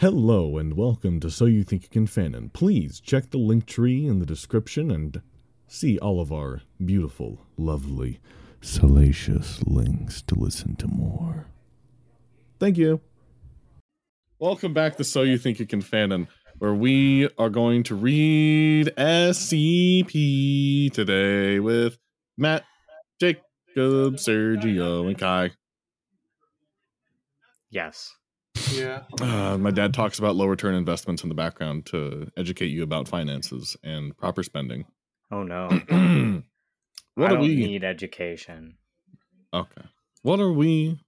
Hello and welcome to So You Think You Can Fanon. Please check the link tree in the description and see all of our beautiful, lovely, salacious links to listen to more. Thank you. Welcome back to So You Think You Can Fanon, where we are going to read SCP today with Matt, Jacob, Sergio, and Kai. Yes. Yeah. Uh, my dad talks about low return investments in the background to educate you about finances and proper spending. Oh no. what I are don't we? need education. Okay. What are we?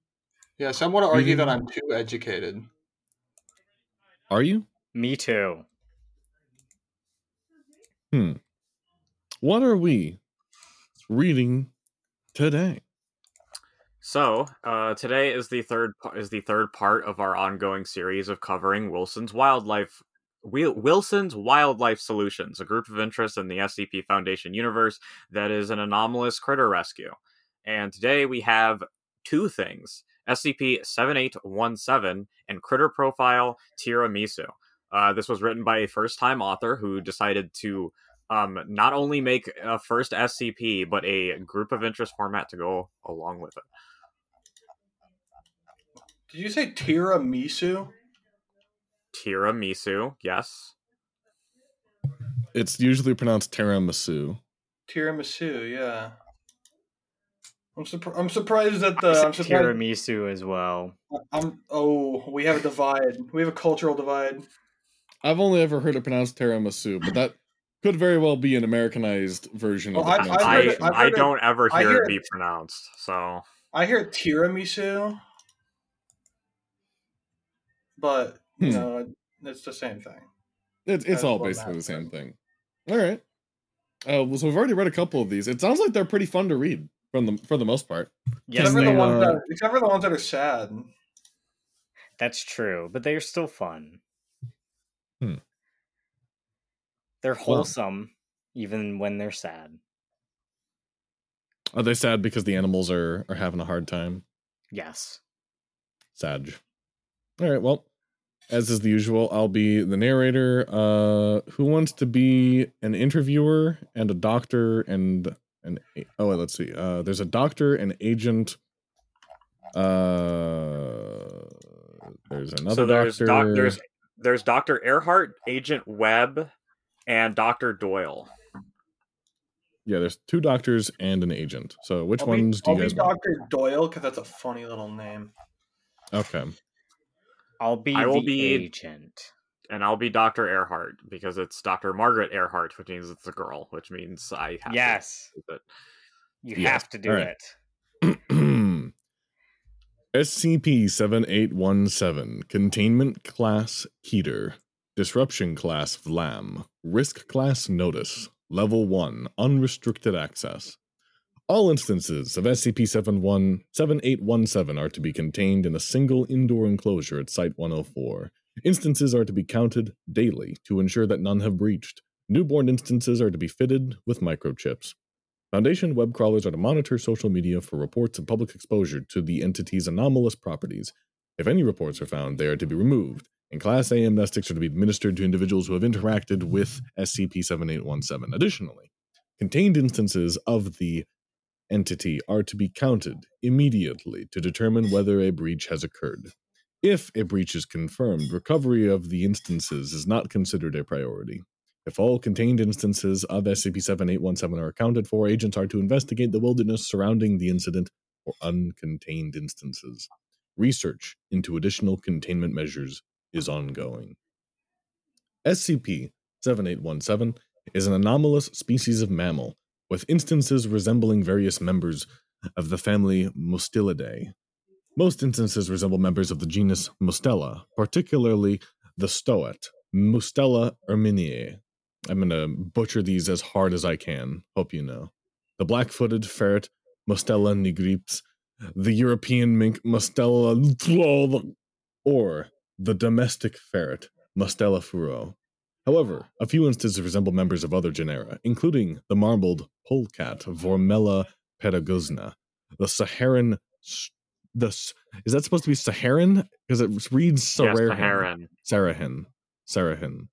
Yeah, some would argue that I'm too educated. Are you? Me too. Hmm. What are we reading today? So uh, today is the third is the third part of our ongoing series of covering Wilson's wildlife. Wilson's Wildlife Solutions, a group of interest in the SCP Foundation universe that is an anomalous critter rescue. And today we have two things SCP 7817 and Critter Profile Tiramisu. Uh, this was written by a first time author who decided to um, not only make a first SCP, but a group of interest format to go along with it. Did you say tiramisu? Tiramisu, yes. It's usually pronounced tiramisu. Tiramisu, yeah. I'm, surpri- I'm surprised that the I I'm surprised. tiramisu as well. I'm oh, we have a divide. We have a cultural divide. I've only ever heard it pronounced tiramisu, but that could very well be an Americanized version of Well, the I- I've I, it- I've I don't ever hear, hear it be pronounced, so I hear tiramisu, but you Hmm. know it's the same thing. It's it's That's all basically the same thing. All right. Uh, well, so we've already read a couple of these. It sounds like they're pretty fun to read from the for the most part. Yes, except for the ones that except for the ones that are sad. That's true, but they're still fun. Hmm. They're Well- wholesome, even when they're sad. Are they sad because the animals are are having a hard time? Yes. Sad. All right. Well, as is the usual, I'll be the narrator. Uh, who wants to be an interviewer and a doctor and an oh wait, let's see. Uh, there's a doctor, an agent. Uh, there's another so there's doctor. doc, there's there's Doctor Earhart, Agent Webb, and Doctor Doyle. yeah, there's two doctors and an agent. So which I'll ones be, do I'll you be guys want? Doctor Doyle because that's a funny little name. Okay. I'll be I will the be- agent. And I'll be Doctor Earhart because it's Doctor Margaret Earhart, which means it's a girl, which means I have Yes. to do it. You Yes, have to do alright. it. SCP 7817 Containment Class Keter Disruption Class Vlam Risk Class Notice Level 1 Unrestricted Access All instances of SCP 7817 are to be contained in a single indoor enclosure at Site 104. Instances are to be counted daily to ensure that none have breached. Newborn instances are to be fitted with microchips. Foundation web crawlers are to monitor social media for reports of public exposure to the entity's anomalous properties. If any reports are found, they are to be removed, and Class A amnestics are to be administered to individuals who have interacted with SCP 7817. Additionally, contained instances of the entity are to be counted immediately to determine whether a breach has occurred. If a breach is confirmed, recovery of the instances is not considered a priority. If all contained instances of SCP 7817 are accounted for, agents are to investigate the wilderness surrounding the incident for uncontained instances. Research into additional containment measures is ongoing. SCP 7817 is an anomalous species of mammal with instances resembling various members of the family Mustelidae. Most instances resemble members of the genus Mustela, particularly the stoat, Mustela erminiae. I'm going to butcher these as hard as I can. Hope you know. The black footed ferret, Mustela nigrips, the European mink, Mustela, or the domestic ferret, Mustela furo. However, a few instances resemble members of other genera, including the marbled polecat, Vormella pedagosna, the Saharan the is that supposed to be Saharan? Because it reads Yes, Sarahin. Saharan. Sarahin. Sarahin.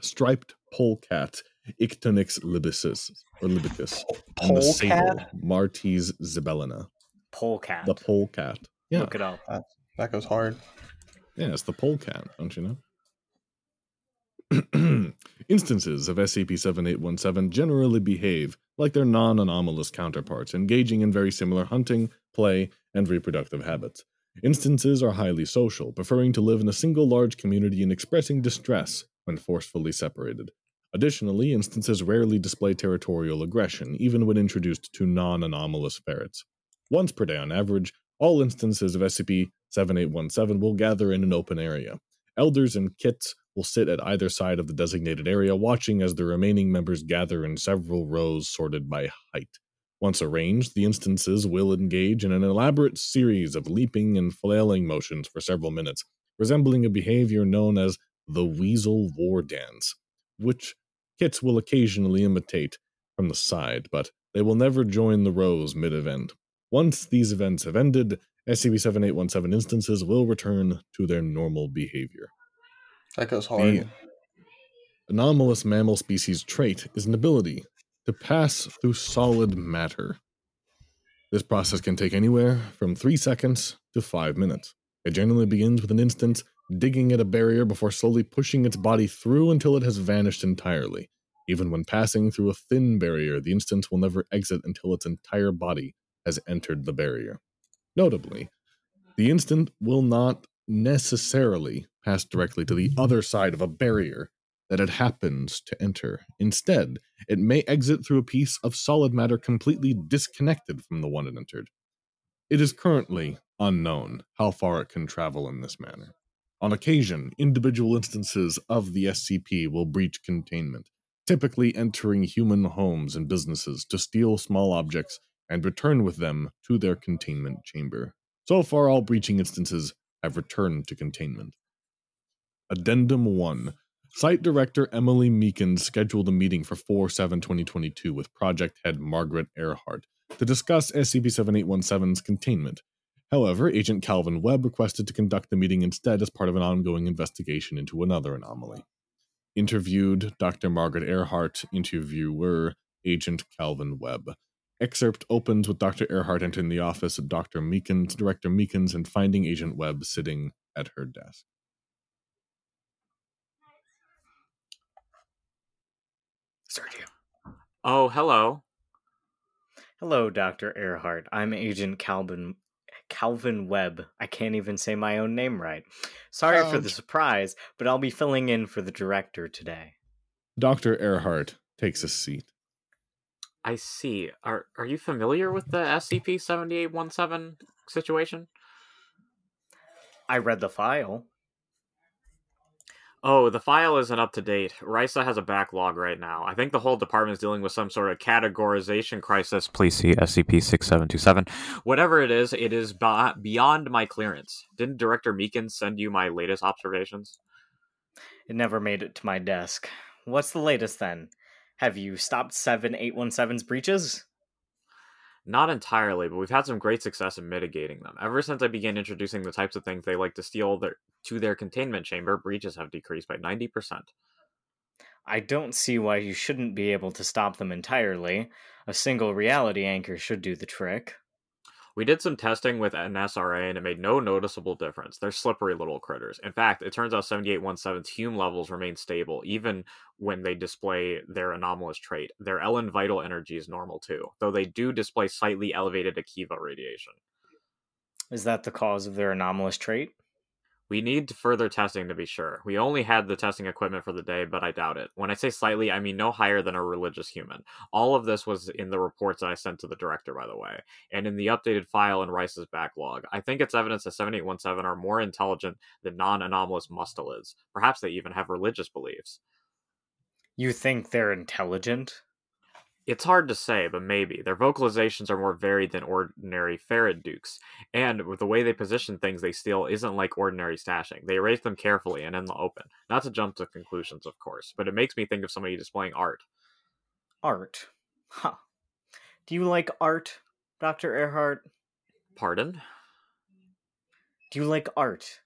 Striped polecat, Ictonyx libisus or libicus. And the sable, Polecat? Martes zibellina. Polecat. The polecat. Yeah. Look it up. That goes hard. Yeah, it's the polecat, don't you know? Instances of SCP 7817 generally behave like their non anomalous counterparts, engaging in very similar hunting, play, and reproductive habits. Instances are highly social, preferring to live in a single large community and expressing distress when forcefully separated. Additionally, instances rarely display territorial aggression, even when introduced to non anomalous ferrets. Once per day on average, all instances of SCP 7817 will gather in an open area. Elders and kits will sit at either side of the designated area, watching as the remaining members gather in several rows sorted by height. Once arranged, the instances will engage in an elaborate series of leaping and flailing motions for several minutes, resembling a behavior known as the Weasel War Dance, which kits will occasionally imitate from the side, but they will never join the rows mid event. Once these events have ended, SCP 7817 instances will return to their normal behavior. That goes hard. The anomalous mammal species trait is an ability to pass through solid matter. This process can take anywhere from 3 seconds to 5 minutes. It generally begins with an instance digging at a barrier before slowly pushing its body through until it has vanished entirely. Even when passing through a thin barrier, the instance will never exit until its entire body has entered the barrier. Notably, the instant will not necessarily directly to the other side of a barrier that it happens to enter. Instead, it may exit through a piece of solid matter completely disconnected from the one it entered. It is currently unknown how far it can travel in this manner. On occasion, individual instances of the SCP will breach containment, typically entering human homes and businesses to steal small objects and return with them to their containment chamber. So far, all breaching instances have returned to containment. Addendum 1 Site Director Emily Meekins scheduled a meeting for 4 7 2022 with Project Head Margaret Earhart to discuss SCP 7817's containment. However, Agent Calvin Webb requested to conduct the meeting instead as part of an ongoing investigation into another anomaly. Interviewed Dr. Margaret Earhart, interviewer Agent Calvin Webb. Excerpt opens with Dr. Earhart entering the office of Dr. Meekins, Director Meekins, and finding Agent Webb sitting at her desk. Sergio. Oh, hello. Hello, Dr. Earhart. I'm Agent Calvin Calvin Webb. I can't even say my own name right. Sorry for oh, the surprise, but I'll be filling in for the director today. Dr. Earhart takes a seat. I see. Are are you familiar with the SCP seventy eight one seven situation? I read the file. Oh, the file isn't up to date. RAISA has a backlog right now. I think the whole department is dealing with some sort of categorization crisis. Please see SCP 6727. Whatever it is, it is beyond my clearance. Didn't Director Meekins send you my latest observations? It never made it to my desk. What's the latest then? Have you stopped 7817's breaches? Not entirely, but we've had some great success in mitigating them. Ever since I began introducing the types of things they like to steal their, to their containment chamber, breaches have decreased by 90%. I don't see why you shouldn't be able to stop them entirely. A single reality anchor should do the trick. We did some testing with an SRA and it made no noticeable difference. They're slippery little critters. In fact, it turns out 7817's Hume levels remain stable even when they display their anomalous trait. Their Ellen vital energy is normal too, though they do display slightly elevated Akiva radiation. Is that the cause of their anomalous trait? We need further testing to be sure. We only had the testing equipment for the day, but I doubt it. When I say slightly, I mean no higher than a religious human. All of this was in the reports that I sent to the director, by the way, and in the updated file in RAISA's backlog. I think it's evidence that 7817 are more intelligent than non anomalous mustelids. Perhaps they even have religious beliefs. You think they're intelligent? It's hard to say, but maybe. Their vocalizations are more varied than ordinary ferret dooks, and with the way they position things they steal isn't like ordinary stashing. They erase them carefully and in the open. Not to jump to conclusions, of course, but it makes me think of somebody displaying art. Art. Huh. Do you like art, Dr. Earhart? Pardon? Do you like art?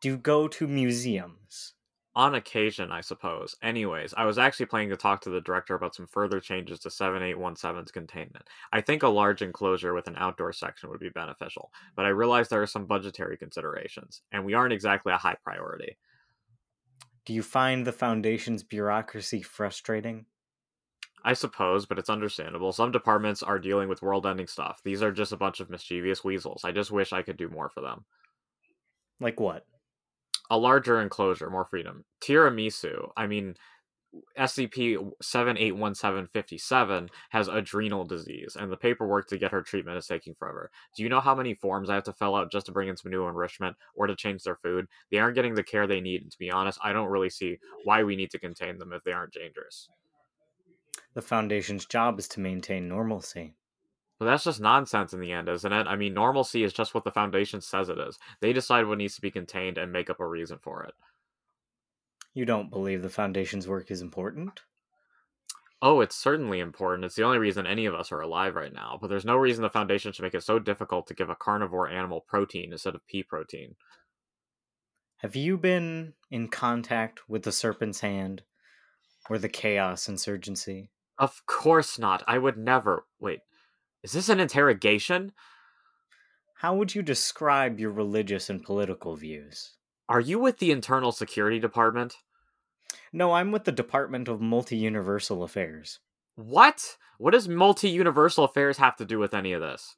Do you go to museums? On occasion, I suppose. Anyways, I was actually planning to talk to the director about some further changes to 7817's containment. I think a large enclosure with an outdoor section would be beneficial, but I realize there are some budgetary considerations, and we aren't exactly a high priority. Do you find the Foundation's bureaucracy frustrating? I suppose, but it's understandable. Some departments are dealing with world ending stuff. These are just a bunch of mischievous weasels. I just wish I could do more for them. Like what? A larger enclosure, more freedom. Tiramisu, I mean, SCP 781757 has adrenal disease, and the paperwork to get her treatment is taking forever. Do you know how many forms I have to fill out just to bring in some new enrichment or to change their food? They aren't getting the care they need, and to be honest, I don't really see why we need to contain them if they aren't dangerous. The Foundation's job is to maintain normalcy. But that's just nonsense in the end, isn't it? I mean, normalcy is just what the Foundation says it is. They decide what needs to be contained and make up a reason for it. You don't believe the Foundation's work is important? Oh, it's certainly important. It's the only reason any of us are alive right now. But there's no reason the Foundation should make it so difficult to give a carnivore animal protein instead of pea protein. Have you been in contact with the Serpent's Hand or the Chaos Insurgency? Of course not. I would never. Wait, is this an interrogation? How would you describe your religious and political views? Are you with the Internal Security Department? No, I'm with the Department of Multi Universal Affairs. What? What does multi universal affairs have to do with any of this?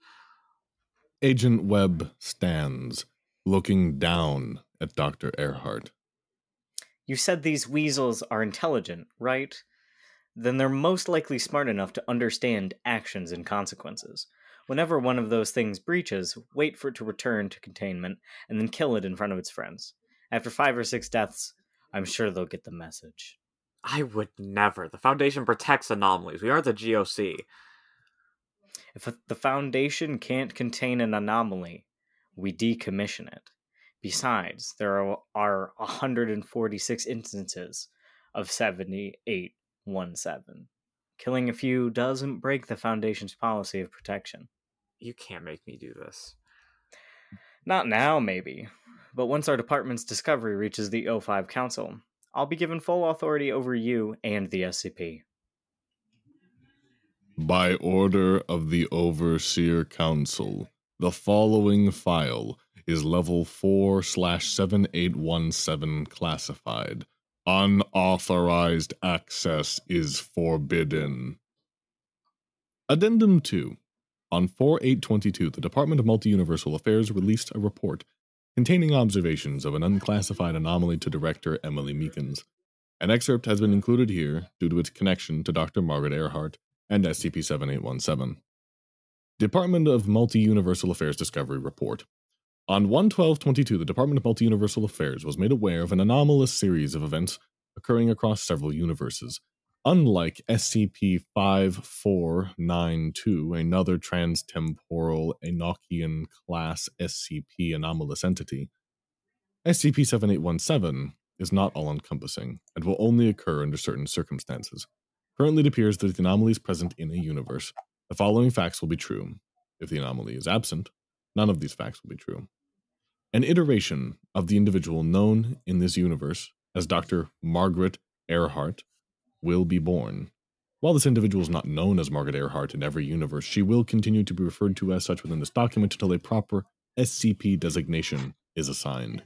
Agent Webb stands, looking down at Dr. Earhart. You said these weasels are intelligent, right? Then they're most likely smart enough to understand actions and consequences. Whenever one of those things breaches, wait for it to return to containment and then kill it in front of its friends. After five or six deaths, I'm sure they'll get the message. I would never. The Foundation protects anomalies. We aren't the GOC. If the Foundation can't contain an anomaly, we decommission it. Besides, there are, are 146 instances of 7817. Killing a few doesn't break the Foundation's policy of protection. You can't make me do this. Not now, maybe. But once our department's discovery reaches the O5 Council, I'll be given full authority over you and the SCP. By order of the Overseer Council, the following file is level 4 slash 7817 classified. Unauthorized access is forbidden. Addendum 2. On four 4822, the Department of Multi Universal Affairs released a report containing observations of an unclassified anomaly to Director Emily Meekins. An excerpt has been included here due to its connection to Dr. Margaret Earhart and SCP 7817. Department of Multi Universal Affairs Discovery Report. On 11222, the Department of Multi Universal Affairs was made aware of an anomalous series of events occurring across several universes. Unlike SCP 5492, another transtemporal Enochian class SCP anomalous entity, SCP 7817 is not all encompassing and will only occur under certain circumstances. Currently, it appears that if the anomaly is present in a universe. The following facts will be true. If the anomaly is absent, none of these facts will be true. An iteration of the individual known in this universe as Dr. Margaret Earhart will be born. While this individual is not known as Margaret Earhart in every universe, she will continue to be referred to as such within this document until a proper SCP designation is assigned.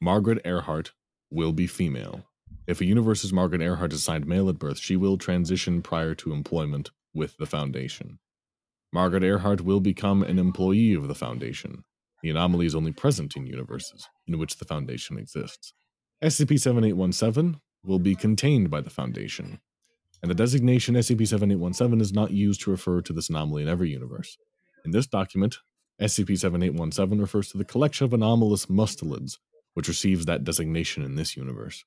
Margaret Earhart will be female. If a universe's Margaret Earhart is assigned male at birth, she will transition prior to employment with the Foundation. Margaret Earhart will become an employee of the Foundation. The anomaly is only present in universes in which the Foundation exists. SCP 7817 will be contained by the Foundation, and the designation SCP 7817 is not used to refer to this anomaly in every universe. In this document, SCP 7817 refers to the collection of anomalous mustelids, which receives that designation in this universe.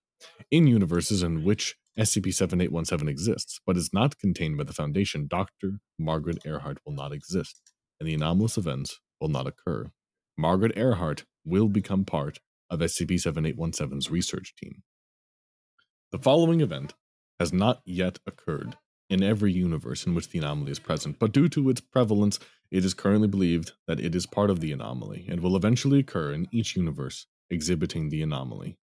In universes in which SCP 7817 exists, but is not contained by the Foundation, Dr. Margaret Earhart will not exist, and the anomalous events will not occur. Margaret Earhart will become part of SCP 7817's research team. The following event has not yet occurred in every universe in which the anomaly is present, but due to its prevalence, it is currently believed that it is part of the anomaly and will eventually occur in each universe exhibiting the anomaly.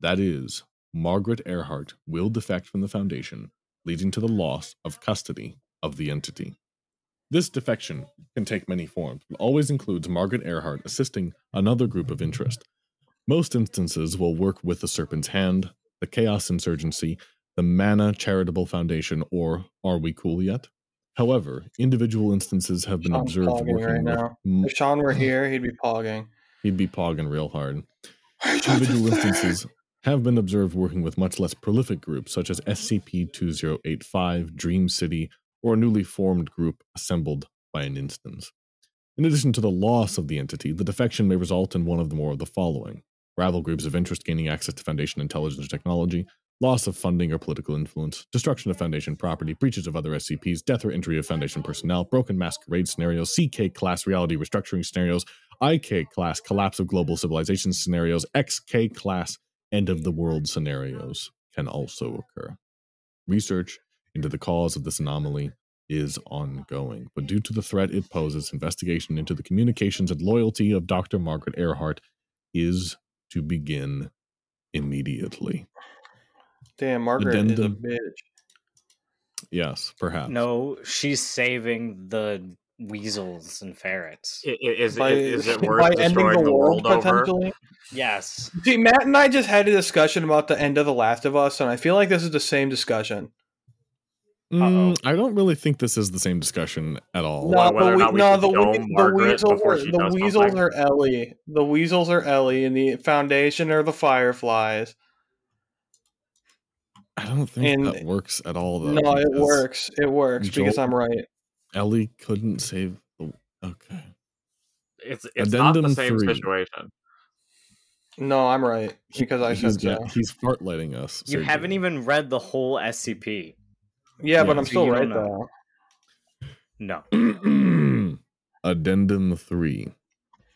That is, Margaret Earhart will defect from the Foundation, leading to the loss of custody of the entity. This defection can take many forms, but always includes Margaret Earhart assisting another group of interest. Most instances will work with the Serpent's Hand, the Chaos Insurgency, the Manna Charitable Foundation, or Are We Cool Yet? However, individual instances have been Sean's observed working right with now. m- If Sean were here, he'd be pogging. He'd be pogging real hard. Individual instances have been observed working with much less prolific groups such as SCP 2085, Dream City, or a newly formed group assembled by an instance. In addition to the loss of the entity, the defection may result in one of the more of the following rival groups of interest gaining access to Foundation intelligence or technology, loss of funding or political influence, destruction of Foundation property, breaches of other SCPs, death or injury of Foundation personnel, broken masquerade scenarios, CK class reality restructuring scenarios, IK class collapse of global civilization scenarios, XK class end of the world scenarios can also occur. Research into the cause of this anomaly is ongoing, but due to the threat it poses, investigation into the communications and loyalty of Dr. Margaret Earhart is to begin immediately. Damn, Margaret is a bitch. Yes, perhaps. No, she's saving the weasels and ferrets. I- i- Is, By, is it by worth ending destroying the world, over? potentially. Yes. See, Matt and I just had a discussion about the end of The Last of Us, and I feel like this is the same discussion. Mm, I don't really think this is the same discussion at all. No, whether the, or we- not we no, the, we- the weasels are she the weasels something. are Ellie. The weasels are Ellie, and the Foundation are the Fireflies. I don't think And- that works at all, though. no, it works. It works because I'm right. Ellie couldn't save the. Okay. It's it's not the same three. situation. No, I'm right because I he's said so. got- He's fartlighting us. You so haven't even read the whole SCP. Yeah, but I'm still right don't though. No. Addendum 3.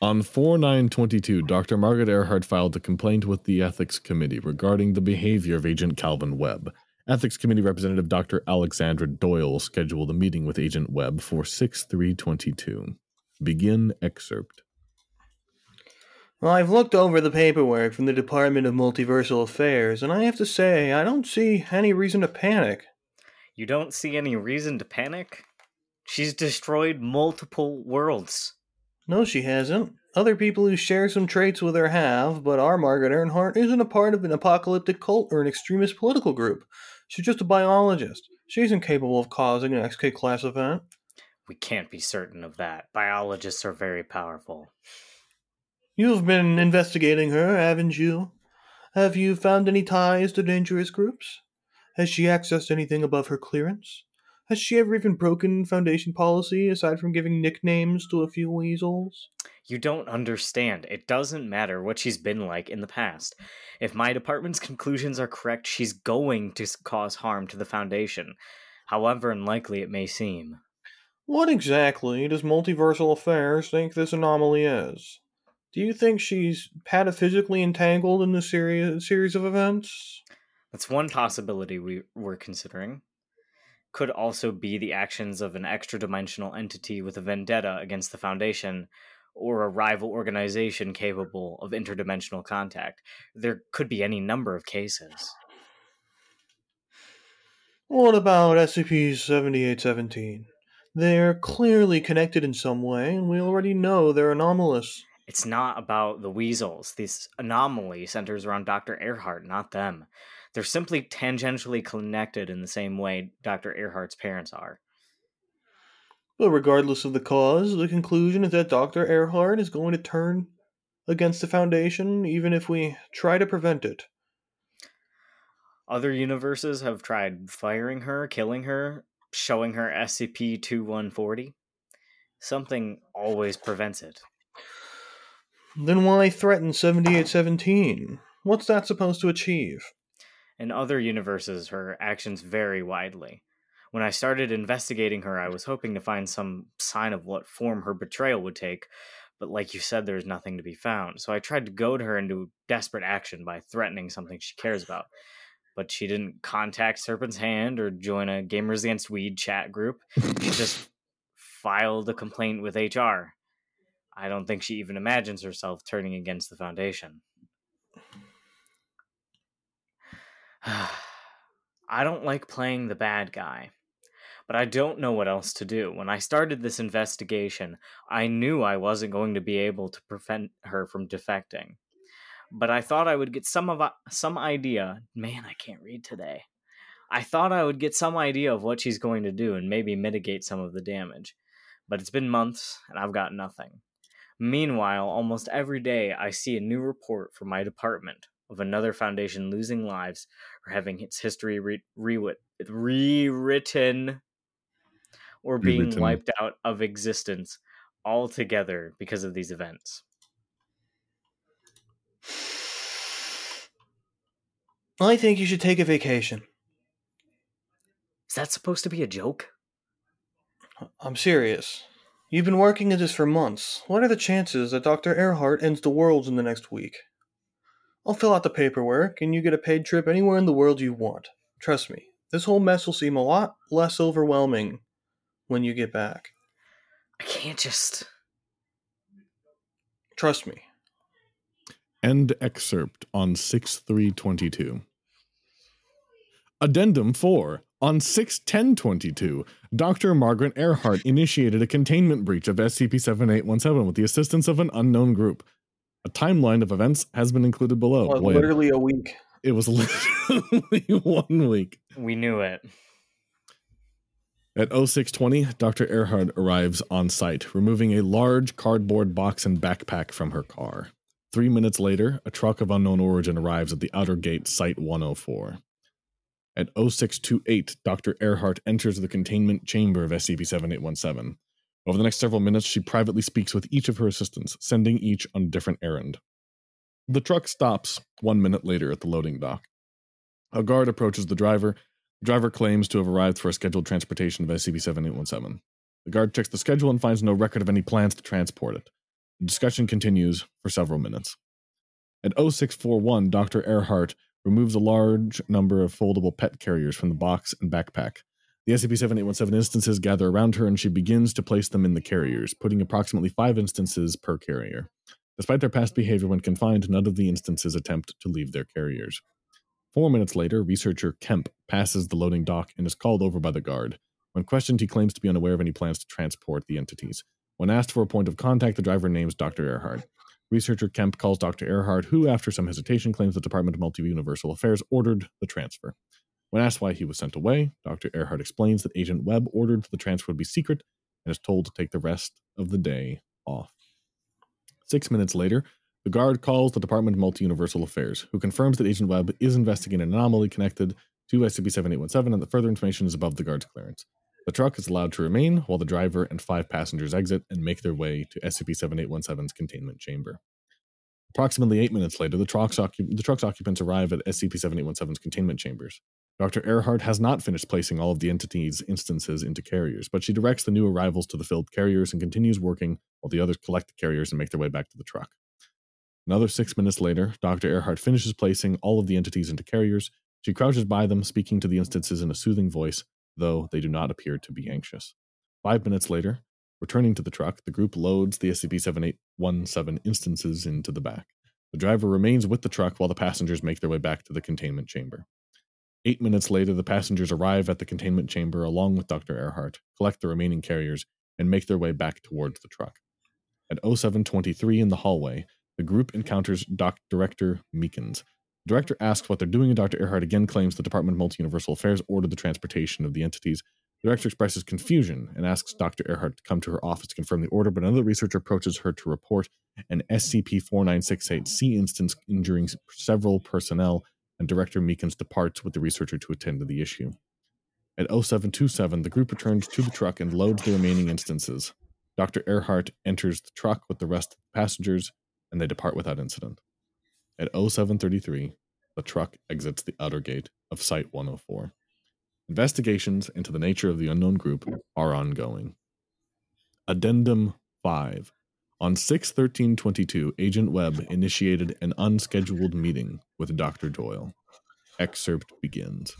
On 4922, Dr. Margaret Earhart filed a complaint with the Ethics Committee regarding the behavior of Agent Calvin Webb. Ethics Committee Representative Dr. Alexandra Doyle scheduled a meeting with Agent Webb for 6322. Begin excerpt. Well, I've looked over the paperwork from the Department of Multiversal Affairs, and I have to say, I don't see any reason to panic. You don't see any reason to panic? She's destroyed multiple worlds. No, she hasn't. Other people who share some traits with her have, but our Margaret Earnhardt isn't a part of an apocalyptic cult or an extremist political group. She's just a biologist. She isn't capable of causing an XK class event. We can't be certain of that. Biologists are very powerful. You've been investigating her, haven't you? Have you found any ties to dangerous groups? Has she accessed anything above her clearance? Has she ever even broken Foundation policy aside from giving nicknames to a few weasels? You don't understand. It doesn't matter what she's been like in the past. If my department's conclusions are correct, she's going to cause harm to the Foundation, however unlikely it may seem. What exactly does Multiversal Affairs think this anomaly is? Do you think she's pataphysically entangled in this series, series of events? That's one possibility we were considering. Could also be the actions of an extra dimensional entity with a vendetta against the Foundation, or a rival organization capable of interdimensional contact. There could be any number of cases. What about SCP 7817? They're clearly connected in some way, and we already know they're anomalous. It's not about the weasels. This anomaly centers around Dr. Earhart, not them. They're simply tangentially connected in the same way Dr. Earhart's parents are. But regardless of the cause, the conclusion is that Dr. Earhart is going to turn against the Foundation, even if we try to prevent it. Other universes have tried firing her, killing her, showing her SCP 2140. Something always prevents it. Then why threaten 7817? What's that supposed to achieve? In other universes, her actions vary widely. When I started investigating her, I was hoping to find some sign of what form her betrayal would take, but like you said, there's nothing to be found. So I tried to goad her into desperate action by threatening something she cares about. but she didn't contact Serpent's Hand or join a Gamers Against Weed chat group. She just filed a complaint with HR. I don't think she even imagines herself turning against the Foundation. I don't like playing the bad guy, but I don't know what else to do. When I started this investigation, I knew I wasn't going to be able to prevent her from defecting. But I thought I would get some of uh, some idea. Man, I can't read today. I thought I would get some idea of what she's going to do and maybe mitigate some of the damage. But it's been months and I've got nothing. Meanwhile, almost every day I see a new report from my department of another foundation losing lives or having its history re- re- rewritten or being rewritten. wiped out of existence altogether because of these events. I think you should take a vacation. Is that supposed to be a joke? I'm serious. You've been working at this for months. What are the chances that Dr. Earhart ends the world in the next week? I'll fill out the paperwork, and you get a paid trip anywhere in the world you want. Trust me, this whole mess will seem a lot less overwhelming when you get back. I can't just. Trust me. End excerpt on 6322. Addendum 4. On 61022, Dr. Margaret Earhart initiated a containment breach of SCP 7817 with the assistance of an unknown group. A timeline of events has been included below. Well, literally a week. It was literally one week. We knew it. At 0620, Dr. Earhart arrives on site, removing a large cardboard box and backpack from her car. Three minutes later, a truck of unknown origin arrives at the outer gate, Site 104. At 0628, Dr. Earhart enters the containment chamber of SCP 7817. Over the next several minutes, she privately speaks with each of her assistants, sending each on a different errand. The truck stops one minute later at the loading dock. A guard approaches the driver. The driver claims to have arrived for a scheduled transportation of SCP 7817. The guard checks the schedule and finds no record of any plans to transport it. The discussion continues for several minutes. At 0641, Dr. Earhart removes a large number of foldable pet carriers from the box and backpack. The SCP 7817 instances gather around her and she begins to place them in the carriers, putting approximately five instances per carrier. Despite their past behavior when confined, none of the instances attempt to leave their carriers. Four minutes later, researcher Kemp passes the loading dock and is called over by the guard. When questioned, he claims to be unaware of any plans to transport the entities. When asked for a point of contact, the driver names Dr. Earhart. Researcher Kemp calls Dr. Earhart, who, after some hesitation, claims the Department of Multi Universal Affairs ordered the transfer. When asked why he was sent away, Dr. Earhart explains that Agent Webb ordered the transfer to be secret and is told to take the rest of the day off. Six minutes later, the guard calls the Department of Multi Universal Affairs, who confirms that Agent Webb is investigating an anomaly connected to SCP 7817 and that further information is above the guard's clearance. The truck is allowed to remain while the driver and five passengers exit and make their way to SCP 7817's containment chamber. Approximately eight minutes later, the truck's, occup- the truck's occupants arrive at SCP 7817's containment chambers. Dr. Earhart has not finished placing all of the entity's instances into carriers, but she directs the new arrivals to the filled carriers and continues working while the others collect the carriers and make their way back to the truck. Another six minutes later, Dr. Earhart finishes placing all of the entities into carriers. She crouches by them, speaking to the instances in a soothing voice, though they do not appear to be anxious. Five minutes later, returning to the truck, the group loads the SCP 7817 instances into the back. The driver remains with the truck while the passengers make their way back to the containment chamber. Eight minutes later, the passengers arrive at the containment chamber along with Dr. Earhart, collect the remaining carriers, and make their way back towards the truck. At 0723 in the hallway, the group encounters Doc Director Meekins, the director asks what they're doing, and Dr. Earhart again claims the Department of Multi Universal Affairs ordered the transportation of the entities. The director expresses confusion and asks Dr. Earhart to come to her office to confirm the order, but another researcher approaches her to report an SCP 4968C instance injuring several personnel, and Director Meekins departs with the researcher to attend to the issue. At 0727, the group returns to the truck and loads the remaining instances. Dr. Earhart enters the truck with the rest of the passengers, and they depart without incident. At 0733, the truck exits the outer gate of Site 104. Investigations into the nature of the unknown group are ongoing. Addendum 5. On 6 13 Agent Webb initiated an unscheduled meeting with Dr. Doyle. Excerpt begins.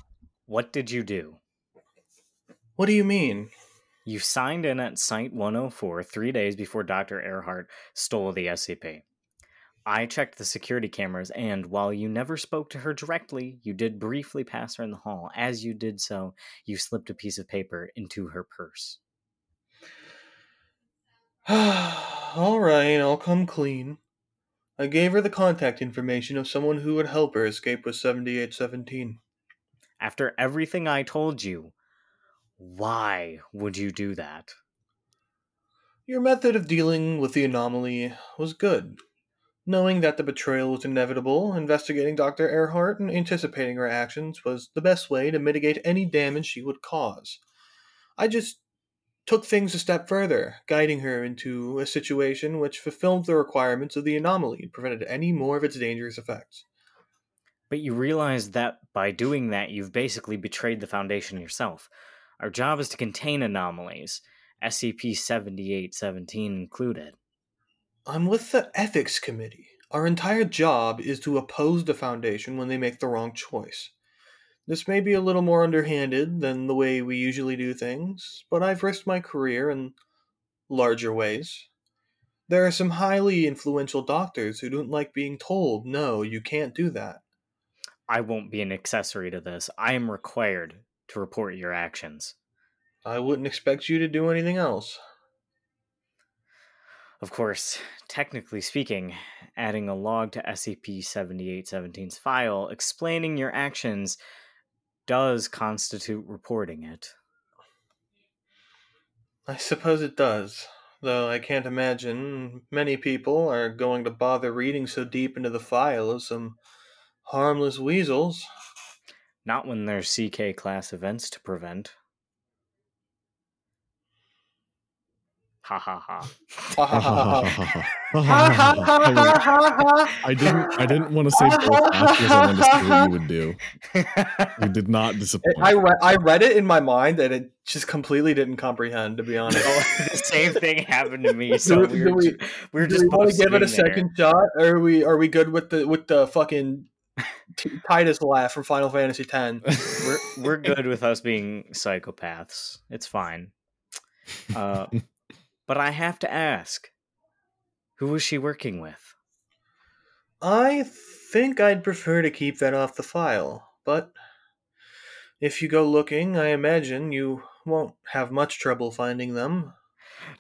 What did you do? What do you mean? You signed in at Site 104 three days before Dr. Earhart stole the SCP. I checked the security cameras, and while you never spoke to her directly, you did briefly pass her in the hall. As you did so, you slipped a piece of paper into her purse. All right, I'll come clean. I gave her the contact information of someone who would help her escape with 7817. After everything I told you, why would you do that? Your method of dealing with the anomaly was good. Knowing that the betrayal was inevitable, investigating Dr. Earhart and anticipating her actions was the best way to mitigate any damage she would cause. I just took things a step further, guiding her into a situation which fulfilled the requirements of the anomaly and prevented any more of its dangerous effects. But you realize that by doing that, you've basically betrayed the Foundation yourself. Our job is to contain anomalies, SCP 7817 included. I'm with the ethics committee. Our entire job is to oppose the Foundation when they make the wrong choice. This may be a little more underhanded than the way we usually do things, but I've risked my career in larger ways. There are some highly influential doctors who don't like being told, no, you can't do that. I won't be an accessory to this. I am required to report your actions. I wouldn't expect you to do anything else. Of course, technically speaking, adding a log to SCP 7817's file explaining your actions does constitute reporting it. I suppose it does, though I can't imagine many people are going to bother reading so deep into the file of some harmless weasels. Not when there's CK class events to prevent. Ha ha ha. I didn't. I didn't want to say both fast I wanted to see what you would do. You did not disappoint. I read, I read it in my mind and it just completely didn't comprehend. To be honest, the same thing happened to me. So Do- we do were, we- we were just we want to give it a there. second shot, or are we are we good with the with the fucking T- Tidus laugh from Final Fantasy X? We're we're good with us being psychopaths. It's fine. Uh, but I have to ask, who was she working with? I think I'd prefer to keep that off the file, but if you go looking, I imagine you won't have much trouble finding them.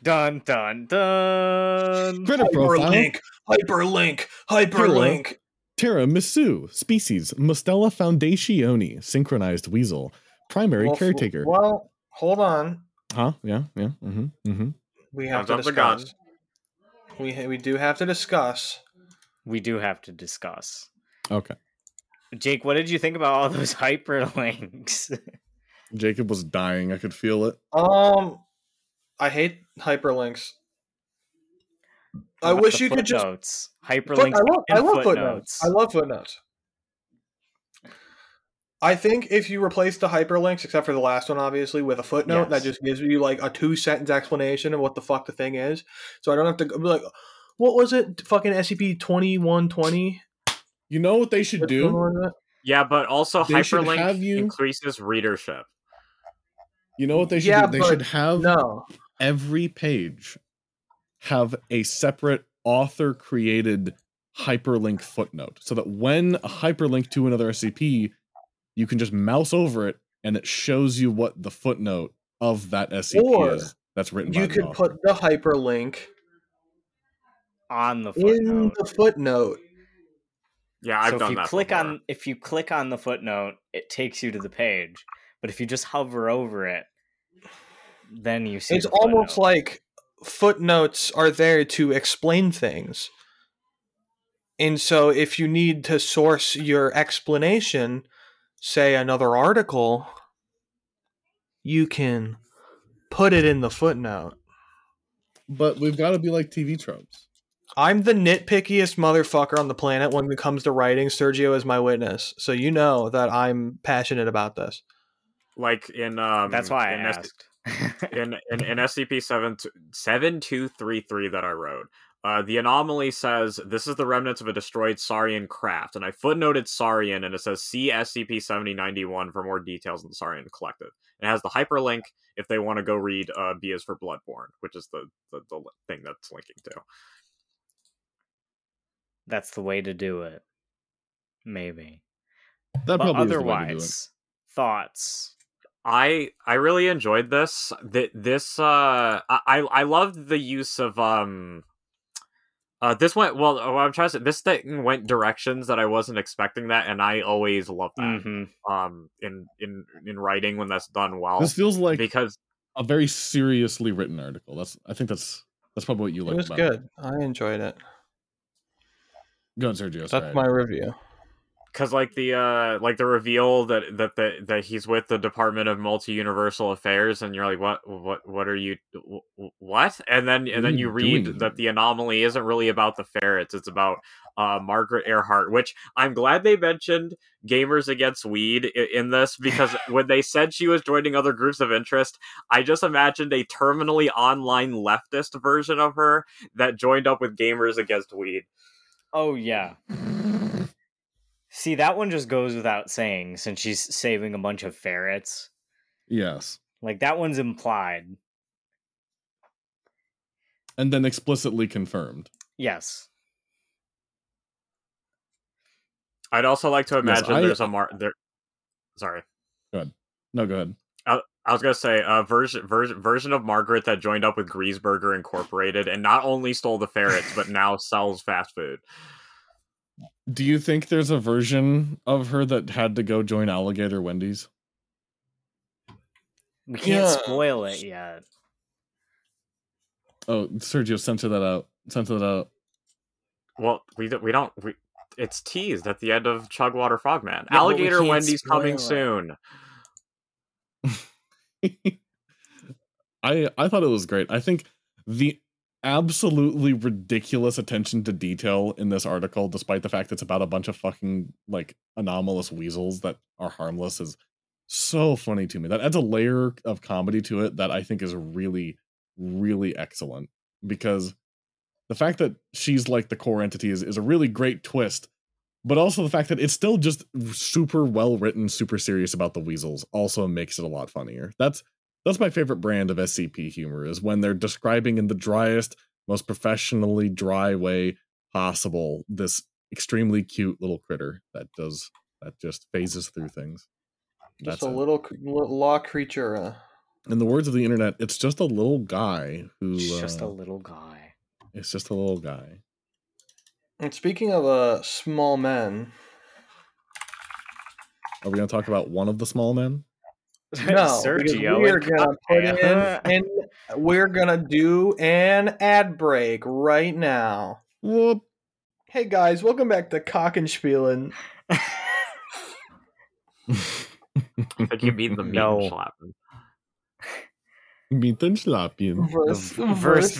Dun dun dun. Critter profile. Hyperlink, hyperlink, hyperlink. Tiramisu, species Mustela foundationi, synchronized weasel, primary Well, caretaker. Well, hold on. Huh? Yeah, yeah. Mm-hmm. Mm-hmm. We have Don't to jump the gun. discuss. We we do have to discuss. We do have to discuss. Okay. Jake, what did you think about all those hyperlinks? Jacob was dying. I could feel it. Um, I hate hyperlinks. I What about wish you could just. footnotes? Foot, hyperlinks. I love, I love footnotes. footnotes. I love footnotes. I think if you replace the hyperlinks, except for the last one, obviously, with a footnote that just gives you like a two sentence explanation of what the fuck the thing is, so I don't have to be like, what was it? Fucking SCP twenty one twenty. You know what they should do? Yeah, but also They hyperlink have you- increases readership. You know what they should Yeah, do? They should have No, every page have a separate author created hyperlink footnote so that when a hyperlink to another SCP, you can just mouse over it and it shows you what the footnote of that SCP Or is that's written you the could author. put the hyperlink on the in footnote. the footnote. Yeah, I've so if you that. click before. on if you click on the footnote, it takes you to the page. But if you just hover over it, then you see. It's the almost footnote. like footnotes are there to explain things. And so if you need to source your explanation, say another article, you can put it in the footnote. But we've got to be like TV tropes. I'm the nitpickiest motherfucker on the planet when it comes to writing. Sergio is my witness. So you know that I'm passionate about this. like in um. That's why I in S- asked. in in, in SCP seven seven two three three that I wrote. Uh, the anomaly says this is the remnants of a destroyed Saurian craft, and I footnoted Saurian, and it says see SCP seventy ninety one for more details on the Saurian Collective. It has the hyperlink if they want to go read uh, B is for Bloodborne, which is the, the the thing that's linking to. That's the way to do it. Maybe. That but probably is the way to do it. otherwise, thoughts. I I really enjoyed this. Th- This uh I I loved the use of um uh this went well what I'm trying to say this thing went directions that I wasn't expecting that and I always love that hmm um in in in writing when that's done well This feels like because a very seriously written article. That's I think that's that's probably what you like. It was about good. I enjoyed it. Go on, Sergio. That's sorry. my review. Because like the uh like the reveal that that the, that he's with the Department of Multi Universal Affairs and you're like what what what are you what and then and are then you you read doing? that the anomaly isn't really about the ferrets it's about uh Margaret Earhart which I'm glad they mentioned Gamers Against Weed in this because when they said she was joining other groups of interest I just imagined a terminally online leftist version of her that joined up with Gamers Against Weed Oh yeah. See, that one just goes without saying since she's saving a bunch of ferrets. yes, Like that one's implied. and then explicitly confirmed. Yes. I'd also like to Yes, imagine I- there's a mar there sorry Good. No, go ahead. I was gonna say uh, a version version version of Margaret that joined up with Griesberger Incorporated and not only stole the ferrets but now sells fast food. Do you think there's a version of her that had to go join Alligator Wendy's? We can't Yeah. spoil it yet. Oh, Sergio, censor that out. Censor that out. Well, we don't, we don't we, it's teased at the end of Chugwater Frogman. but we Alligator can't Wendy's coming spoil soon. I I thought it was great. I think the absolutely ridiculous attention to detail in this article, despite the fact it's about a bunch of fucking like anomalous weasels that are harmless, is so funny to me. That adds a layer of comedy to it that I think is really, really excellent. Because the fact that she's like the core entity is, is a really great twist. But also the fact that it's still just super well written, super serious about the weasels also makes it a lot funnier. That's that's my favorite brand of SCP humor is when they're describing in the driest, most professionally dry way possible this extremely cute little critter that does that just phases through things. Just That's a it. little law creature. Uh, In the words of the internet, it's just a little guy who It's just a uh, little guy. it's just a little guy. and speaking of uh, small men, Are we going to talk about one of the small men? No, because Sergio. we're gonna put Kaya. in, and we're gonna do an ad break right now. Whoop. Hey guys, welcome back to Cock and Spielen. I think you mean the meat No. slapping. Mitten schlappen. Verse, V- Verse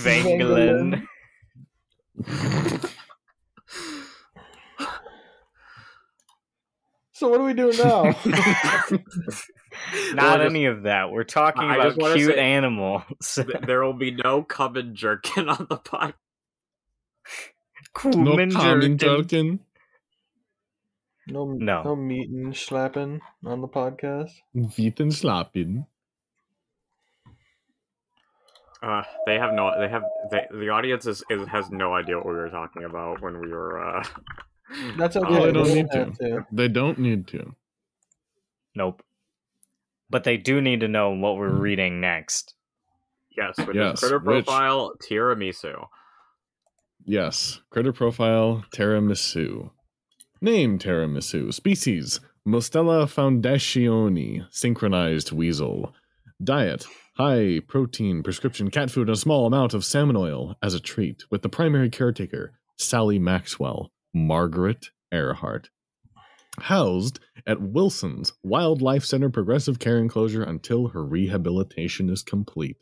So what are we doing now? Not any of that. We're talking I about cute say- animals. just- there will be no cum and jerkin on the pod. No Kumen common Jerkin. joking. no, No. no meat and slapping on the podcast. Mitten schlappen. Uh, they have no. They have. They, the audience is, is has no idea what we were talking about when we were. uh That's Oh, okay. they don't need have to. They don't need to. Nope. But they do need to know what we're hmm. reading next. Yes, which Yes, is critter which- profile tiramisu. Yes. Critter profile tiramisu. Name tiramisu. Species Mustela foundationi, synchronized weasel. Diet high protein prescription cat food and a small amount of salmon oil as a treat, with the primary caretaker, Sally Maxwell, Margaret Earhart. Housed at Wilson's Wildlife Center Progressive Care Enclosure until her rehabilitation is complete.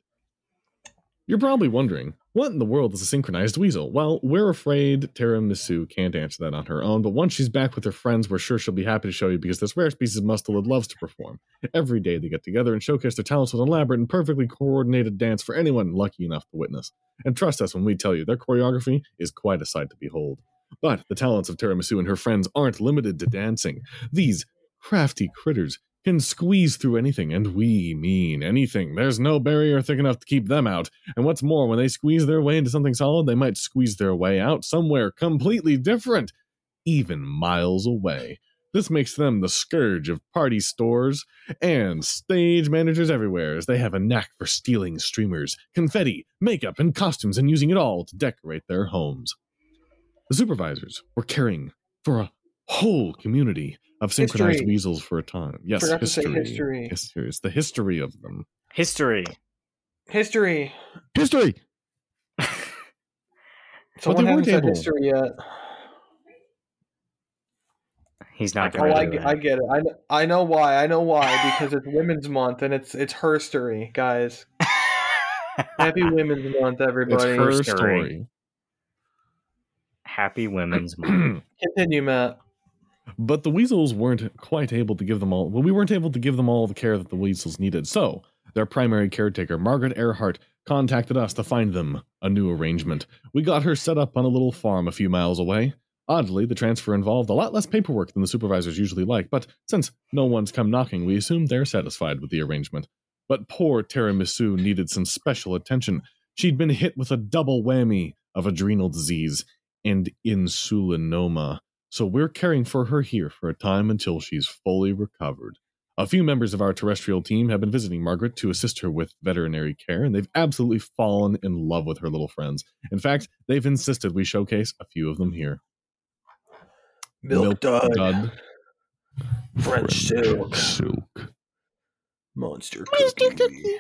You're probably wondering, what in the world is a synchronized weasel? Well, we're afraid Tiramisu can't answer that on her own, but once she's back with her friends, we're sure she'll be happy to show you because this rare species of mustelid loves to perform. Every day they get together and showcase their talents with an elaborate and perfectly coordinated dance for anyone lucky enough to witness. And trust us when we tell you, their choreography is quite a sight to behold. But the talents of Tiramisu and her friends aren't limited to dancing. These crafty critters can squeeze through anything, and we mean anything. There's no barrier thick enough to keep them out. And what's more, when they squeeze their way into something solid, they might squeeze their way out somewhere completely different, even miles away. This makes them the scourge of party stores and stage managers everywhere, as they have a knack for stealing streamers, confetti, makeup, and costumes and using it all to decorate their homes. The supervisors were caring for a whole community of synchronized History. weasels for a time. Yes, Forgot to say history. history. History. It's the history of them. History. History. History. Someone they hasn't weren't said able- history yet. He's not I going Oh, to I, get- I get it. I, I know why. I know why because it's Women's Month and it's it's herstory, guys. Happy Women's Month, It's everybody. her story. Story. Happy Women's Month. Continue, Matt. But the weasels weren't quite able to give them all. Well, we weren't able to give them all the care that the weasels needed. So their primary caretaker, Margaret Earhart, contacted us to find them a new arrangement. We got her set up on a little farm a few miles away. Oddly, the transfer involved a lot less paperwork than the supervisors usually like, but since no one's come knocking, we assume they're satisfied with the arrangement. But poor Tiramisu needed some special attention. She'd been hit with a double whammy of adrenal disease and insulinoma so we're caring for her here for a time until she's fully recovered. A few members of our terrestrial team have been visiting Margaret to assist her with veterinary care, and they've absolutely fallen in love with her little friends. In fact, they've insisted we showcase a few of them here. Milk, Dud, Dud, French silk, silk. Monster Cookie.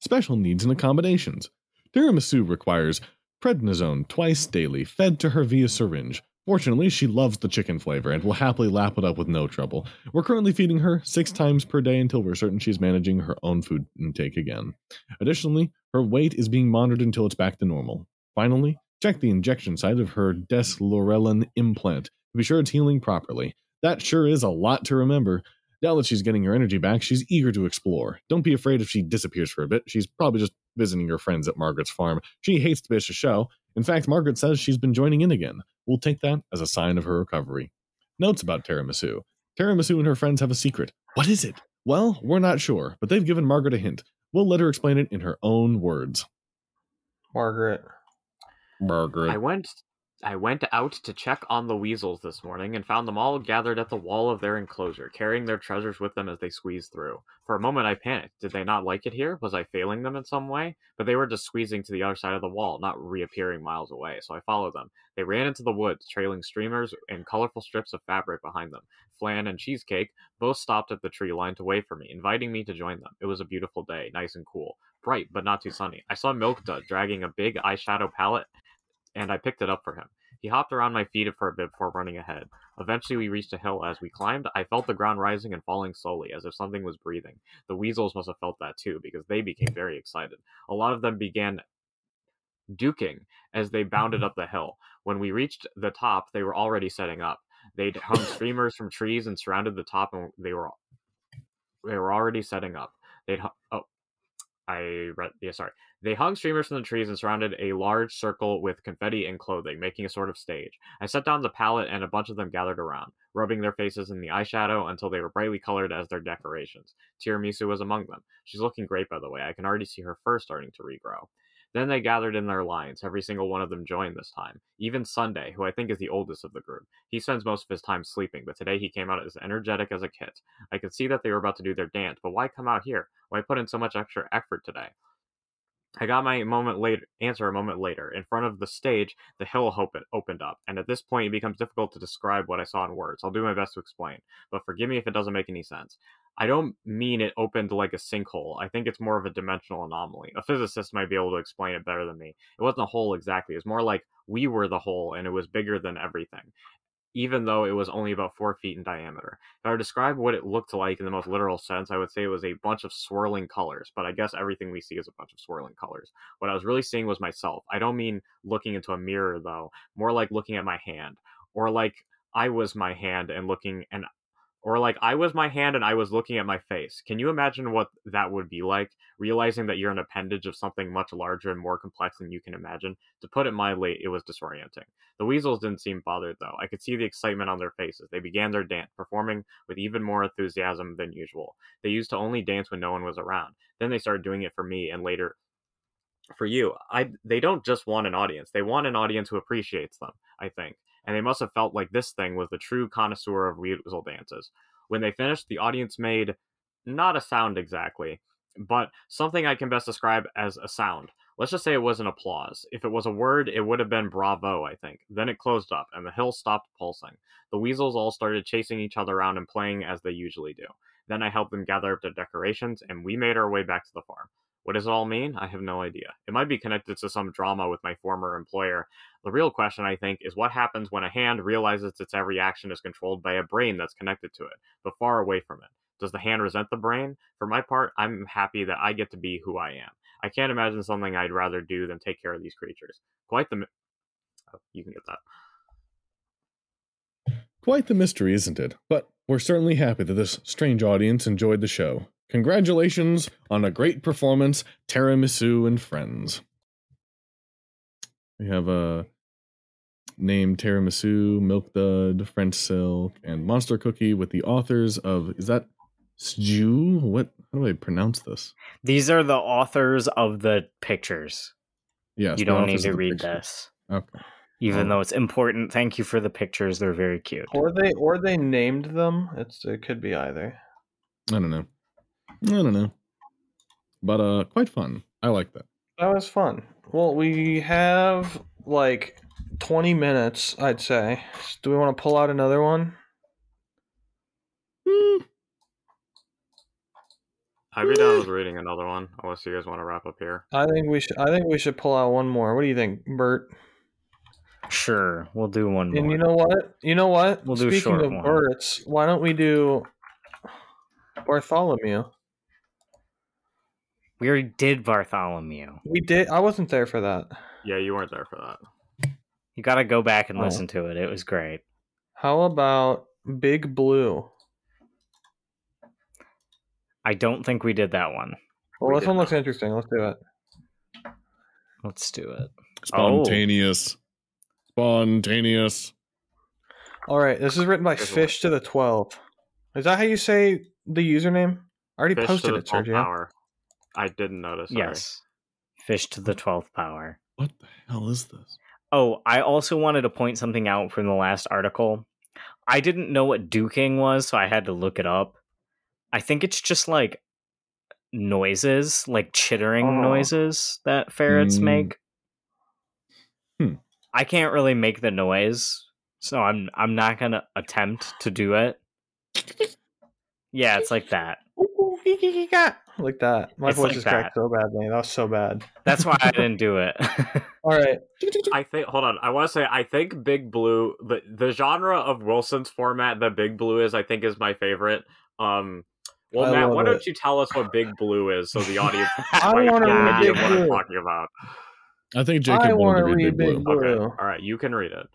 Special needs and accommodations. Tiramisu requires prednisone twice daily, fed to her via syringe. Fortunately, she loves the chicken flavor and will happily lap it up with no trouble. We're currently feeding her six times per day until we're certain she's managing her own food intake again. Additionally, her weight is being monitored until it's back to normal. Finally, check the injection site of her deslorelin implant to be sure it's healing properly. That sure is a lot to remember. Now that she's getting her energy back, she's eager to explore. Don't be afraid if she disappears for a bit. She's probably just visiting her friends at Margaret's farm. She hates to miss a show. In fact, Margaret says she's been joining in again. We'll take that as a sign of her recovery. Notes about Tiramisu. Tiramisu and her friends have a secret. What is it? Well, we're not sure, but they've given Margaret a hint. We'll let her explain it in her own words. Margaret. Margaret. I went I went out to check on the weasels this morning and found them all gathered at the wall of their enclosure, carrying their treasures with them as they squeezed through. For a moment I panicked. Did they not like it here? Was I failing them in some way? But they were just squeezing to the other side of the wall, not reappearing miles away, so I followed them. They ran into the woods, trailing streamers and colorful strips of fabric behind them. Flan and Cheesecake both stopped at the tree line to wait for me, inviting me to join them. It was a beautiful day, nice and cool. Bright, but not too sunny. I saw Milk Dud dragging a big eyeshadow palette and I picked it up for him. He hopped around my feet for a bit before running ahead. Eventually, we reached a hill. As we climbed, I felt the ground rising and falling slowly, as if something was breathing. The weasels must have felt that too, because they became very excited. A lot of them began duking as they bounded up the hill. When we reached the top, they were already setting up. They'd hung streamers from trees and surrounded the top, and they were they were already setting up. They'd oh, I read yeah sorry. They hung streamers from the trees and surrounded a large circle with confetti and clothing, making a sort of stage. I set down the palette and a bunch of them gathered around, rubbing their faces in the eyeshadow until they were brightly colored as their decorations. Tiramisu was among them. She's looking great, by the way. I can already see her fur starting to regrow. Then they gathered in their lines. Every single one of them joined this time. Even Sunday, who I think is the oldest of the group. He spends most of his time sleeping, but today he came out as energetic as a kit. I could see that they were about to do their dance, but why come out here? Why put in so much extra effort today? I got my moment later answer a moment later. In front of the stage, the hill open, opened up, and at this point it becomes difficult to describe what I saw in words. I'll do my best to explain, but forgive me if it doesn't make any sense. I don't mean it opened like a sinkhole. I think it's more of a dimensional anomaly. A physicist might be able to explain it better than me. It wasn't a hole exactly. It was more like we were the hole, and it was bigger than everything. even though it was only about four feet in diameter. If I were to describe what it looked like in the most literal sense, I would say it was a bunch of swirling colors, but I guess everything we see is a bunch of swirling colors. What I was really seeing was myself. I don't mean looking into a mirror, though, more like looking at my hand, or like I was my hand and looking and or like I was my hand and I was looking at my face. Can you imagine what that would be like? Realizing that you're an appendage of something much larger and more complex than you can imagine. To put it mildly, it was disorienting. The weasels didn't seem bothered though. I could see the excitement on their faces. They began their dance, performing with even more enthusiasm than usual. They used to only dance when no one was around. Then they started doing it for me and later for you. I they don't just want an audience. They want an audience who appreciates them, I think and they must have felt like this thing was the true connoisseur of weasel dances. When they finished, the audience made not a sound exactly, but something I can best describe as a sound. Let's just say it was an applause. If it was a word, it would have been bravo, I think. Then it closed up, and the hill stopped pulsing. The weasels all started chasing each other around and playing as they usually do. Then I helped them gather up their decorations, and we made our way back to the farm. What does it all mean? I have no idea. It might be connected to some drama with my former employer. The real question, I think, is what happens when a hand realizes its every action is controlled by a brain that's connected to it, but far away from it. Does the hand resent the brain? For my part, I'm happy that I get to be who I am. I can't imagine something I'd rather do than take care of these creatures. Quite the. Oh, you can get that. Quite the mystery, isn't it? But we're certainly happy that this strange audience enjoyed the show. Congratulations on a great performance, Tiramisu and Friends. We have a name Tiramisu, Milk Dud, French Silk, and Monster Cookie with the authors of is that Stew? What how do I pronounce this? These are the authors of the pictures. Yes. you don't need to read picture. this. Okay. Even Oh. though it's important, thank you for the pictures. They're very cute. Or they or they named them. It's it could be either. I don't know. I don't know. But uh quite fun. I like that. That was fun. Well, we have like 20 minutes, I'd say. Do we want to pull out another one? Hmm. I'd be down with reading another one, unless you guys want to wrap up here. I think we should I think we should pull out one more. What do you think, Bert? Sure, we'll do one more. And you know what? You know what? We'll do a Speaking short of one. Bert's, why don't we do Bartholomew? We already did Bartholomew. We did I wasn't there for that. Yeah, you weren't there for that. You got to go back and Oh. listen to it. It was great. How about Big Blue? I don't think we did that one. Well, We this one looks not. interesting. Let's do it. Let's do it. Spontaneous. Spontaneous. All right, this is written by Here's Fish to the 12. Is that how you say the username? I already Fish posted to the it, Sergio. power. I didn't notice. Sorry. Yes. Fish to the 12th power. What the hell is this? Oh, I also wanted to point something out from the last article. I didn't know what duking was, so I had to look it up. I think it's just like noises, like chittering Oh. noises that ferrets Mm. make. Hmm. I can't really make the noise, so I'm I'm not gonna attempt to do it. Yeah, it's like that. Like that. My It's voice like is cracked so badly. That was so bad. That's why I didn't do it. All right. I think. Hold on. I want to say. I think Big Blue, the the genre of Wilson's format that Big Blue is, I think is my favorite. Um. Well, I Matt, why don't you tell us what Big Blue is, so the audience I might wanna read Big what I'm talking about. I think I Jacob want to to read read Big Big Blue. Blue. Okay. All right. You can read it.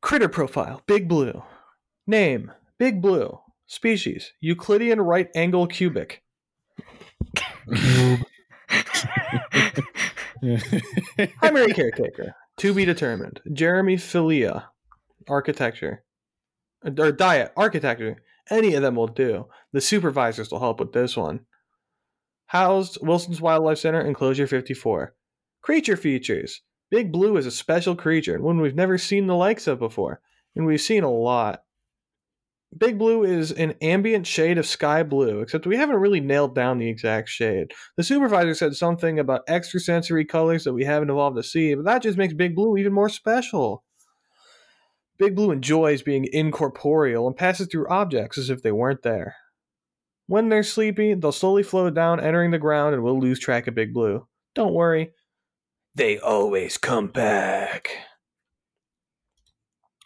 Critter profile. Big Blue. Name. Big Blue. Species. Euclidean right angle cubic. Primary caretaker. To be determined. Jeremy Philia. Architecture. Or diet. Architecture. Any of them will do. The supervisors will help with this one. Housed Wilson's Wildlife Center, Enclosure 54. Creature features. Big Blue is a special creature, one we've never seen the likes of before, and we've seen a lot. Big Blue is an ambient shade of sky blue, except we haven't really nailed down the exact shade. The supervisor said something about extrasensory colors that we haven't evolved to see, but that just makes Big Blue even more special. Big Blue enjoys being incorporeal and passes through objects as if they weren't there. When they're sleepy, they'll slowly float down, entering the ground, and we'll lose track of Big Blue. Don't worry, they always come back.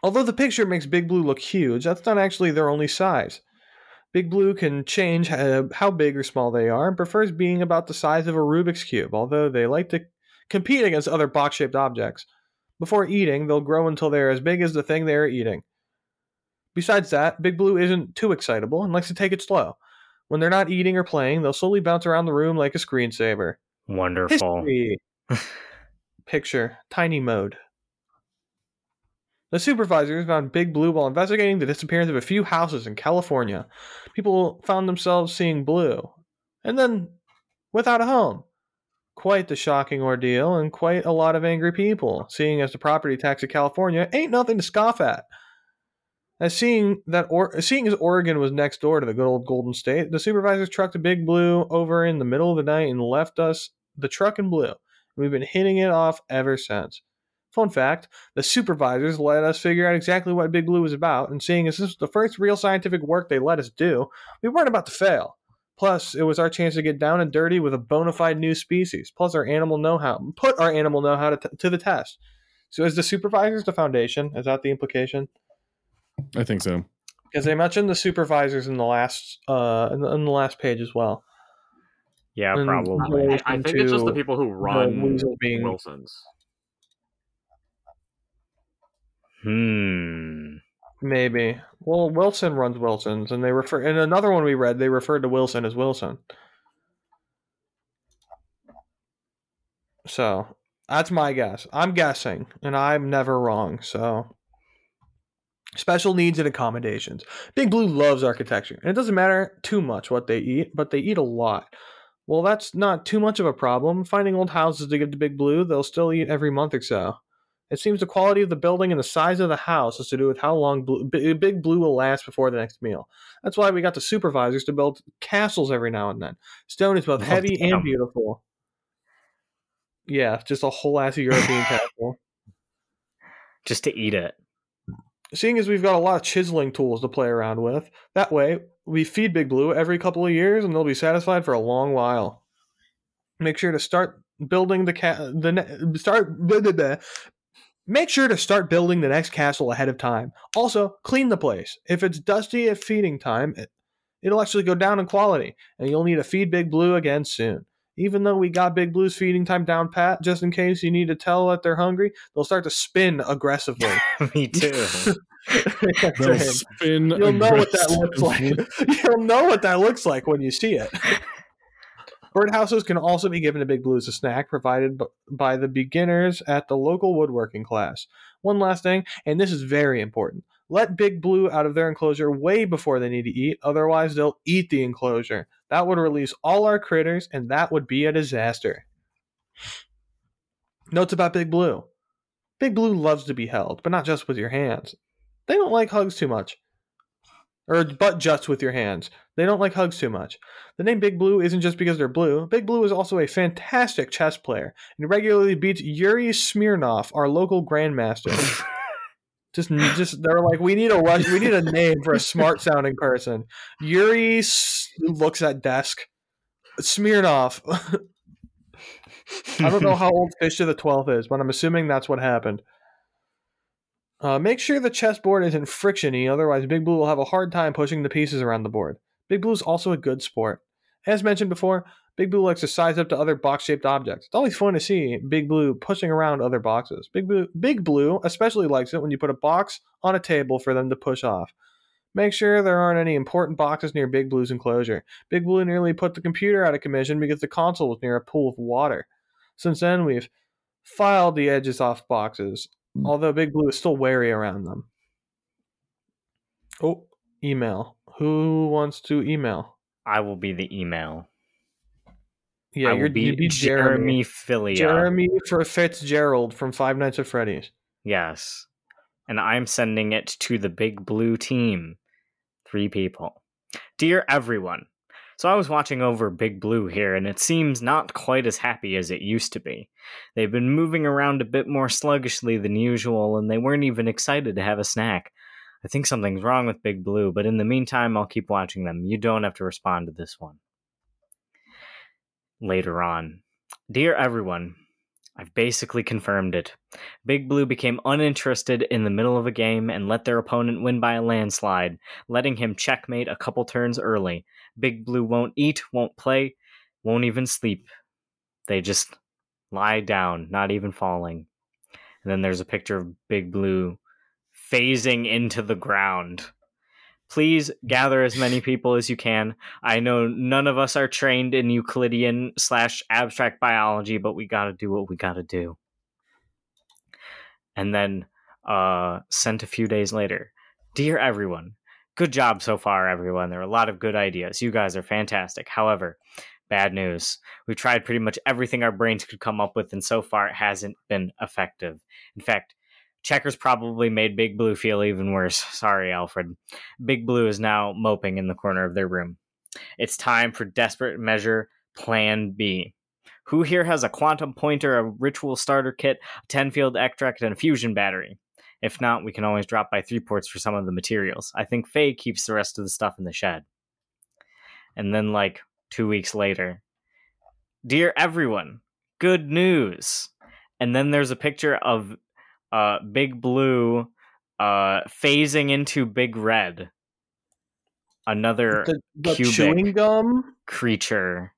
Although the picture makes Big Blue look huge, that's not actually their only size. Big Blue can change uh, how big or small they are and prefers being about the size of a Rubik's Cube, although they like to compete against other box shaped objects. Before eating, they'll grow until they're as big as the thing they are eating. Besides that, Big Blue isn't too excitable and likes to take it slow. When they're not eating or playing, they'll slowly bounce around the room like a screensaver. Wonderful. History. Picture tiny mode. The supervisors found Big Blue while investigating the disappearance of a few houses in California. People found themselves seeing blue, and then without a home. Quite the shocking ordeal, and quite a lot of angry people, seeing as the property tax of California ain't nothing to scoff at. As seeing that, or- seeing as Oregon was next door to the good old Golden State, the supervisors trucked a Big Blue over in the middle of the night and left us the truck in blue. We've been hitting it off ever since. Fun fact the supervisors let us figure out exactly what Big Blue was about, and seeing as this was the first real scientific work they let us do, we weren't about to fail. Plus, it was our chance to get down and dirty with a bona fide new species. Plus, our animal know how, put our animal know how to, t- to the test. So, is the supervisors the foundation? Is that the implication? I think so. Because they mentioned the supervisors in the last uh in the, in the last page as well. Yeah, And- probably. I, I think it's just the people who run being Wilson's. Hmm. Maybe. Well, Wilson runs Wilson's, and they refer. In another one we read, they referred to Wilson as Wilson. So that's my guess. I'm guessing, and I'm never wrong. So special needs and accommodations. Big Blue loves architecture, and it doesn't matter too much what they eat, but they eat a lot. Well, that's not too much of a problem. Finding old houses to give to Big Blue, they'll still eat every month or so. It seems the quality of the building and the size of the house has to do with how long Blue, Big Blue will last before the next meal. That's why we got the supervisors to build castles every now and then. Stone is both heavy and beautiful. Yeah, just a whole ass European castle. Just to eat it. Seeing as we've got a lot of chiseling tools to play around with, that way we feed Big Blue every couple of years and they'll be satisfied for a long while. Make sure to start building the ca- the ne- start blah, blah, blah. Make sure to start building the next castle ahead of time. Also, clean the place. If it's dusty at feeding time, it, it'll actually go down in quality, and you'll need to feed Big Blue again soon. Even though we got Big Blue's feeding time down pat, just in case you need to tell that they're hungry, they'll start to spin aggressively. Me too. They'll him. spin. You'll know what that looks like. You'll know what that looks like when you see it. Birdhouses can also be given to Big Blue as a snack, provided by the beginners at the local woodworking class. One last thing, and this is very important. Let Big Blue out of their enclosure way before they need to eat, otherwise, they'll eat the enclosure. That would release all our critters, and that would be a disaster. Notes about Big Blue Big Blue loves to be held, but not just with your hands. They don't like hugs too much. Or butt juts with your hands. They don't like hugs too much. The name Big Blue isn't just because they're blue. Big Blue is also a fantastic chess player and regularly beats Yuri Smirnov, our local grandmaster. just, just they're like, we need a we need a name for a smart sounding person. Yuri s- looks at desk. Smirnov. I don't know how old Fish to the Twelfth is, but I'm assuming that's what happened. Uh, make sure the chessboard isn't frictiony, otherwise Big Blue will have a hard time pushing the pieces around the board. Big Blue is also a good sport. As mentioned before, Big Blue likes to size up to other box-shaped objects. It's always fun to see Big Blue pushing around other boxes. Big Blue, Big Blue especially likes it when you put a box on a table for them to push off. Make sure there aren't any important boxes near Big Blue's enclosure. Big Blue nearly put the computer out of commission because the console was near a pool of water. Since then, we've filed the edges off boxes, Mm. although Big Blue is still wary around them. Oh, email. Who wants to email? I will be the email. Yeah, I you're will be, you'd be Jeremy Jeremy. Filia. Jeremy for Fitzgerald from Five Nights at Freddy's. Yes. And I'm sending it to the big blue team. Three people. Dear everyone. So I was watching over Big Blue here, and it seems not quite as happy as it used to be. They've been moving around a bit more sluggishly than usual, and they weren't even excited to have a snack. I think something's wrong with Big Blue, but in the meantime, I'll keep watching them. You don't have to respond to this one. Later on. Dear everyone, I've basically confirmed it. Big Blue became uninterested in the middle of a game and let their opponent win by a landslide, letting him checkmate a couple turns early. Big Blue won't eat, won't play, won't even sleep. They just lie down, not even falling. And then there's a picture of Big Blue phasing into the ground. Please gather as many people as you can. I know none of us are trained in Euclidean slash abstract biology, but we gotta do what we gotta do. And then uh, sent a few days later. Dear everyone, good job so far, everyone. There are a lot of good ideas. You guys are fantastic. However, bad news. We've tried pretty much everything our brains could come up with, and so far it hasn't been effective. In fact, Checkers probably made Big Blue feel even worse. Sorry, Alfred. Big Blue is now moping in the corner of their room. It's time for desperate measure Plan B. Who here has a quantum pointer, a ritual starter kit, a 10 field extract, and a fusion battery? If not, we can always drop by three ports for some of the materials. I think Faye keeps the rest of the stuff in the shed. And then, like, two weeks later, Dear everyone, good news. And then there's a picture of uh, Big Blue uh, phasing into Big Red. Another The, the cubic. chewing gum. creature.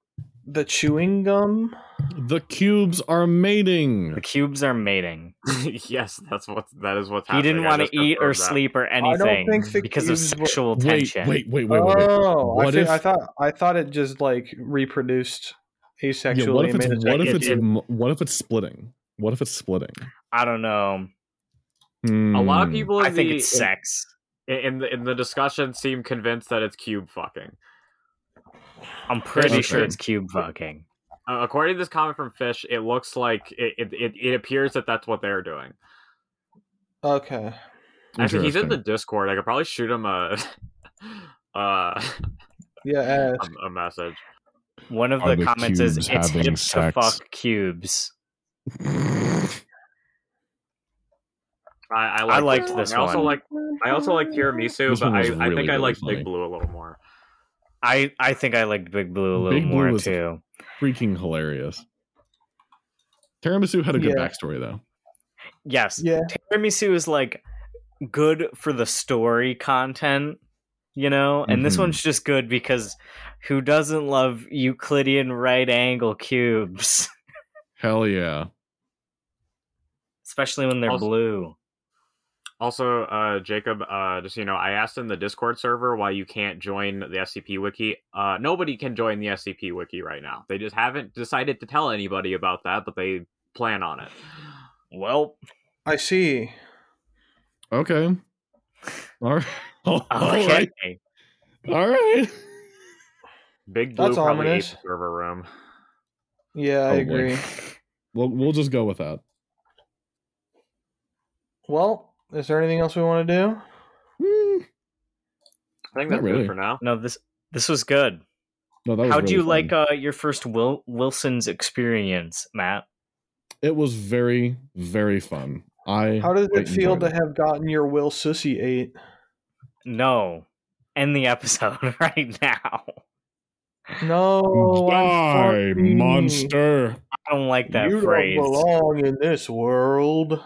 The chewing gum. The cubes are mating. The cubes are mating. yes, that's what that is what's happening. He didn't want to eat or that. sleep or anything think because of cubes were- sexual tension. wait, wait, wait, wait, wait. Oh, I, What thi- if- I thought I thought it just like reproduced asexually. Yeah, what if it's what if it's it- m- what if it's splitting? What if it's splitting? I don't know. Hmm. A lot of people in I think the, it's sex. in, in the in the discussion seem convinced that it's cube fucking. I'm pretty Okay. sure it's cube fucking. Uh, according to this comment from Fish, it looks like it, it, it, it appears that that's what they're doing. Okay. Actually, he's in the Discord. I could probably shoot him a uh, Yeah. a, a message. One of the the comments is it's having hip to fuck cubes. I, I, I liked this I also like I also like tiramisu, This but I, was I think I really like funny. Big Blue a little more. I I think I liked Big Blue a little Big Blue more was- too. freaking hilarious. Tiramisu had a good Yeah. backstory though. Yes, Yeah. tiramisu is like good for the story content, you know, and this Mhm. one's just good because who doesn't love Euclidean right angle cubes, Hell yeah. especially when they're Also- blue. Also, uh, Jacob, uh, just you know, I asked in the Discord server why you can't join the SCP wiki. Uh, nobody can join the SCP wiki right now. They just haven't decided to tell anybody about that, but they plan on it. Well, I see. Okay. All right. All okay. right. All right. Big Blue That's probably ate the server room. Yeah, I Oh, boy. agree. We'll we'll just go with that. Well, is there anything else we want to do? Hmm. I think that's really. good for now. No, this this was good. No, that was How'd really you fun. like uh, your first Wil- Wilson's experience, Matt? It was very very fun. I How does it feel enjoyed to have gotten your Will Sissy eight? No, end the episode right now. No, I'm Die, monster. I don't like that you phrase. don't belong in this world.